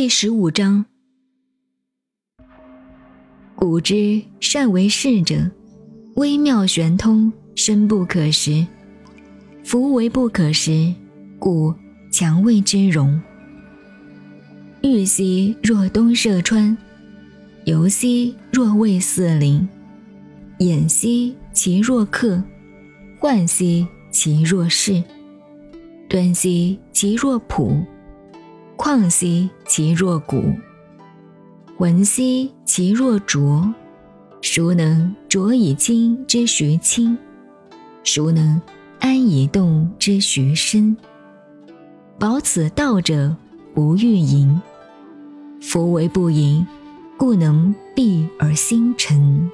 第十五章：古之善为士者，微妙玄通，深不可识。夫为不可识，故强谓之容。玉兮若东涉川，游兮若渭四邻。偃兮其若客，涣兮其若市，敦兮其若朴，旷兮其若谷，浑兮其若浊。孰能浊以清之徐清？孰能安以动之徐深？保此道者，不欲盈。夫为不盈，故能蔽而星辰。